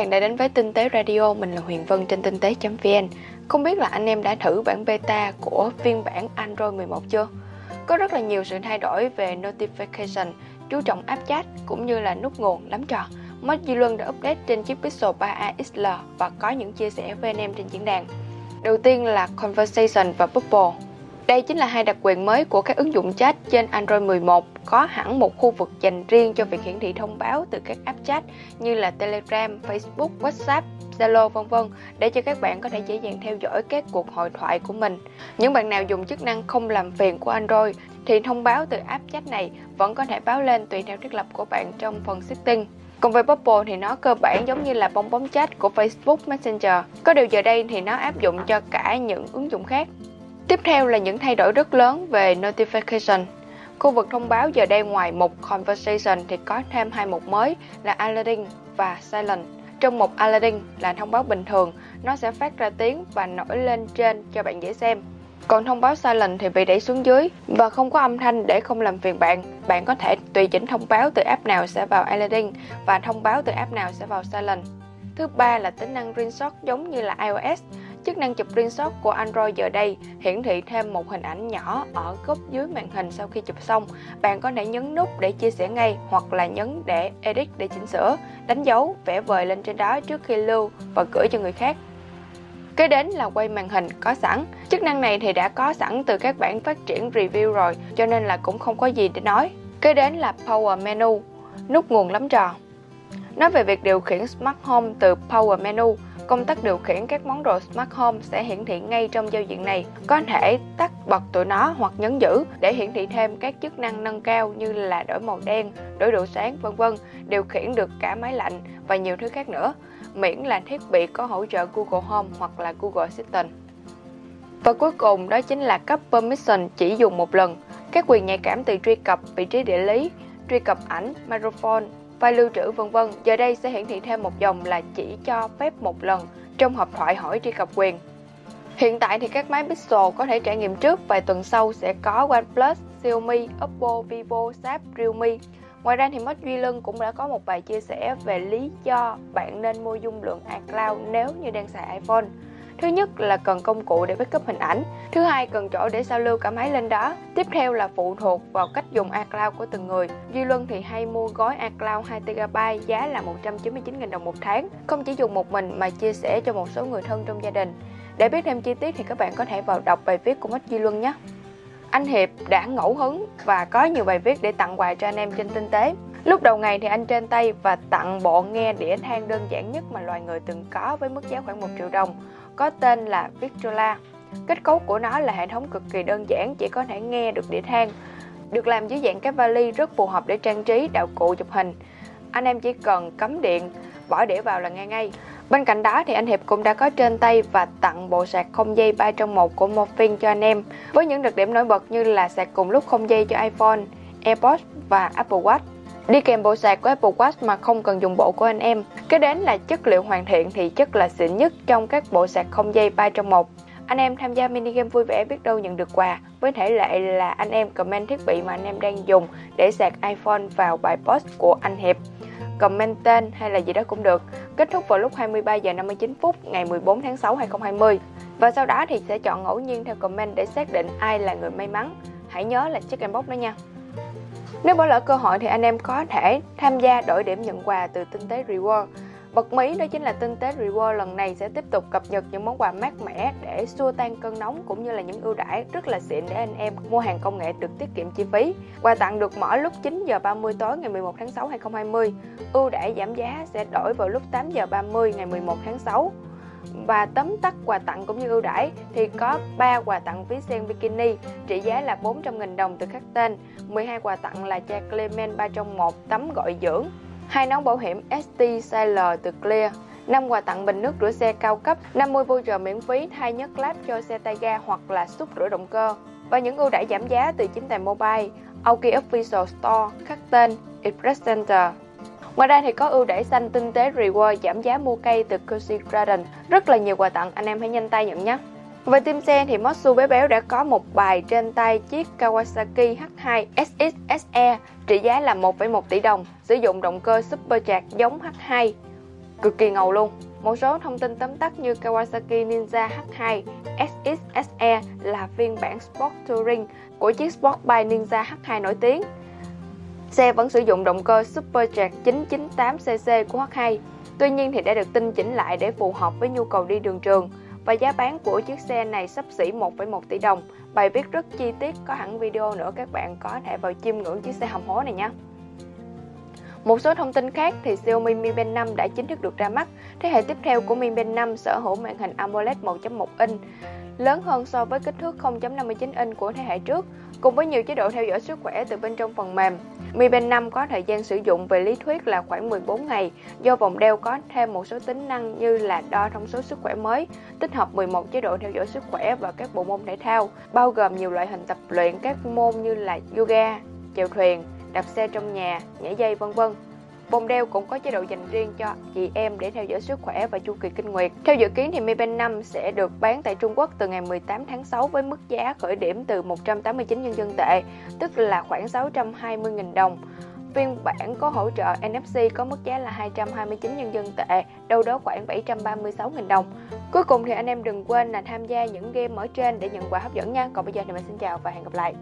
bạn đã đến với Tinh tế Radio, mình là Huyền Vân trên tinh tế.vn. Không biết là anh em đã thử bản beta của phiên bản Android 11 chưa? Có rất là nhiều sự thay đổi về notification, chú trọng app chat cũng như là nút nguồn lắm trò. Mod Di Luân đã update trên chiếc Pixel 3a XL và có những chia sẻ với anh em trên diễn đàn. Đầu tiên là Conversation và Bubble. Đây chính là hai đặc quyền mới của các ứng dụng chat trên Android 11, có hẳn một khu vực dành riêng cho việc hiển thị thông báo từ các app chat như là Telegram, Facebook, WhatsApp, Zalo vân vân để cho các bạn có thể dễ dàng theo dõi các cuộc hội thoại của mình. Những bạn nào dùng chức năng không làm phiền của Android thì thông báo từ app chat này vẫn có thể báo lên tùy theo thiết lập của bạn trong phần setting. Còn về Bubble thì nó cơ bản giống như là bong bóng chat của Facebook Messenger. Có điều giờ đây thì nó áp dụng cho cả những ứng dụng khác. Tiếp theo là những thay đổi rất lớn về notification. Khu vực thông báo giờ đây ngoài một conversation thì có thêm hai mục mới là alerting và silent. Trong mục alerting là thông báo bình thường, nó sẽ phát ra tiếng và nổi lên trên cho bạn dễ xem. Còn thông báo silent thì bị đẩy xuống dưới và không có âm thanh để không làm phiền bạn. Bạn có thể tùy chỉnh thông báo từ app nào sẽ vào alerting và thông báo từ app nào sẽ vào silent. Thứ ba là tính năng screenshot giống như là iOS. Chức năng chụp screenshot của Android giờ đây hiển thị thêm một hình ảnh nhỏ ở góc dưới màn hình sau khi chụp xong. Bạn có thể nhấn nút để chia sẻ ngay hoặc là nhấn để edit để chỉnh sửa, đánh dấu, vẽ vời lên trên đó trước khi lưu và gửi cho người khác. Kế đến là quay màn hình có sẵn. Chức năng này thì đã có sẵn từ các bản phát triển review rồi, cho nên là cũng không có gì để nói. Kế đến là Power Menu, nút nguồn lắm trò. Nói về việc điều khiển Smart Home từ Power Menu, công tắc điều khiển các món đồ Smart Home sẽ hiển thị ngay trong giao diện này. Có thể tắt bật tụi nó hoặc nhấn giữ để hiển thị thêm các chức năng nâng cao như là đổi màu đen, đổi độ sáng vân vân, điều khiển được cả máy lạnh và nhiều thứ khác nữa, miễn là thiết bị có hỗ trợ Google Home hoặc là Google Assistant. Và cuối cùng đó chính là cấp permission chỉ dùng một lần. Các quyền nhạy cảm từ truy cập vị trí địa lý, truy cập ảnh, microphone, file lưu trữ vân vân giờ đây sẽ hiển thị thêm một dòng là chỉ cho phép một lần trong hộp thoại hỏi truy cập quyền. Hiện tại thì các máy Pixel có thể trải nghiệm trước vài tuần sau sẽ có OnePlus, Xiaomi, Oppo, Vivo, Sharp, Realme. Ngoài ra thì mất Duy Lân cũng đã có một bài chia sẻ về lý do bạn nên mua dung lượng iCloud nếu như đang xài iPhone. Thứ nhất là cần công cụ để backup hình ảnh, thứ hai cần chỗ để sao lưu cả máy lên đó. Tiếp theo là phụ thuộc vào cách dùng iCloud của từng người. Duy Luân thì hay mua gói iCloud 2TB giá là 199.000 đồng một tháng, không chỉ dùng một mình mà chia sẻ cho một số người thân trong gia đình. Để biết thêm chi tiết thì các bạn có thể vào đọc bài viết của Mách Duy Luân nhé. Anh Hiệp đã ngẫu hứng và có nhiều bài viết để tặng quà cho anh em trên tinh tế. Lúc đầu ngày thì anh trên tay và tặng bộ nghe đĩa than đơn giản nhất mà loài người từng có với mức giá khoảng 1 triệu đồng có tên là Victrola. Kết cấu của nó là hệ thống cực kỳ đơn giản, chỉ có thể nghe được đĩa than. Được làm dưới dạng cái vali rất phù hợp để trang trí, đạo cụ chụp hình. Anh em chỉ cần cắm điện, bỏ đĩa vào là nghe ngay. Bên cạnh đó thì anh Hiệp cũng đã có trên tay và tặng bộ sạc không dây 3 trong 1 của Morphin cho anh em với những đặc điểm nổi bật như là sạc cùng lúc không dây cho iPhone, AirPods và Apple Watch. Đi kèm bộ sạc của Apple Watch mà không cần dùng bộ của anh em. Kế đến là chất liệu hoàn thiện thì chất là xịn nhất trong các bộ sạc không dây 3 trong 1. Anh em tham gia mini game vui vẻ biết đâu nhận được quà. Với thể lệ là anh em comment thiết bị mà anh em đang dùng để sạc iPhone vào bài post của anh Hiệp. Comment tên hay là gì đó cũng được. Kết thúc vào lúc 23 giờ 59 phút ngày 14 tháng 6 2020. Và sau đó thì sẽ chọn ngẫu nhiên theo comment để xác định ai là người may mắn. Hãy nhớ là check inbox đó nha. Nếu bỏ lỡ cơ hội thì anh em có thể tham gia đổi điểm nhận quà từ Tinh tế Reward. Bật mí đó chính là Tinh tế Reward lần này sẽ tiếp tục cập nhật những món quà mát mẻ để xua tan cơn nóng cũng như là những ưu đãi rất là xịn để anh em mua hàng công nghệ được tiết kiệm chi phí. Quà tặng được mở lúc 9 giờ 30 tối ngày 11 tháng 6 2020. Ưu đãi giảm giá sẽ đổi vào lúc 8 giờ 30 ngày 11 tháng 6 và tấm tắt quà tặng cũng như ưu đãi thì có 3 quà tặng ví sen bikini trị giá là 400.000 đồng từ các tên, 12 quà tặng là chai Clement 3 trong 1 tấm gọi dưỡng, hai nón bảo hiểm ST size L từ Clear, 5 quà tặng bình nước rửa xe cao cấp, 50 voucher miễn phí thay nhất láp cho xe tay ga hoặc là xúc rửa động cơ. Và những ưu đãi giảm giá từ chính tài mobile, Aoki Official Store, khắc tên Express Center. Ngoài ra thì có ưu đãi xanh tinh tế reward giảm giá mua cây từ Cozy Garden. Rất là nhiều quà tặng, anh em hãy nhanh tay nhận nhé. Về team xe thì Motsu bé béo đã có một bài trên tay chiếc Kawasaki H2 SXSE trị giá là 1,1 tỷ đồng, sử dụng động cơ supercharged giống H2. cực kỳ ngầu luôn. Một số thông tin tóm tắt như Kawasaki Ninja H2 SXSE là phiên bản Sport Touring của chiếc Sport Bike Ninja H2 nổi tiếng. Xe vẫn sử dụng động cơ Supercharged 998cc của H2, tuy nhiên thì đã được tinh chỉnh lại để phù hợp với nhu cầu đi đường trường và giá bán của chiếc xe này sắp xỉ 1,1 tỷ đồng. Bài viết rất chi tiết, có hẳn video nữa các bạn có thể vào chiêm ngưỡng chiếc xe hầm hố này nhé. Một số thông tin khác thì Xiaomi Mi Band 5 đã chính thức được ra mắt. Thế hệ tiếp theo của Mi Band 5 sở hữu màn hình AMOLED 1.1 inch, lớn hơn so với kích thước 0.59 inch của thế hệ trước, cùng với nhiều chế độ theo dõi sức khỏe từ bên trong phần mềm. Mi Band 5 có thời gian sử dụng về lý thuyết là khoảng 14 ngày, do vòng đeo có thêm một số tính năng như là đo thông số sức khỏe mới, tích hợp 11 chế độ theo dõi sức khỏe và các bộ môn thể thao, bao gồm nhiều loại hình tập luyện các môn như là yoga, chèo thuyền, đạp xe trong nhà, nhảy dây vân vân. Bồn đeo cũng có chế độ dành riêng cho chị em để theo dõi sức khỏe và chu kỳ kinh nguyệt. Theo dự kiến thì Mi Band 5 sẽ được bán tại Trung Quốc từ ngày 18 tháng 6 với mức giá khởi điểm từ 189 nhân dân tệ, tức là khoảng 620.000 đồng. Phiên bản có hỗ trợ NFC có mức giá là 229 nhân dân tệ, đâu đó khoảng 736.000 đồng. Cuối cùng thì anh em đừng quên là tham gia những game ở trên để nhận quà hấp dẫn nha. Còn bây giờ thì mình xin chào và hẹn gặp lại.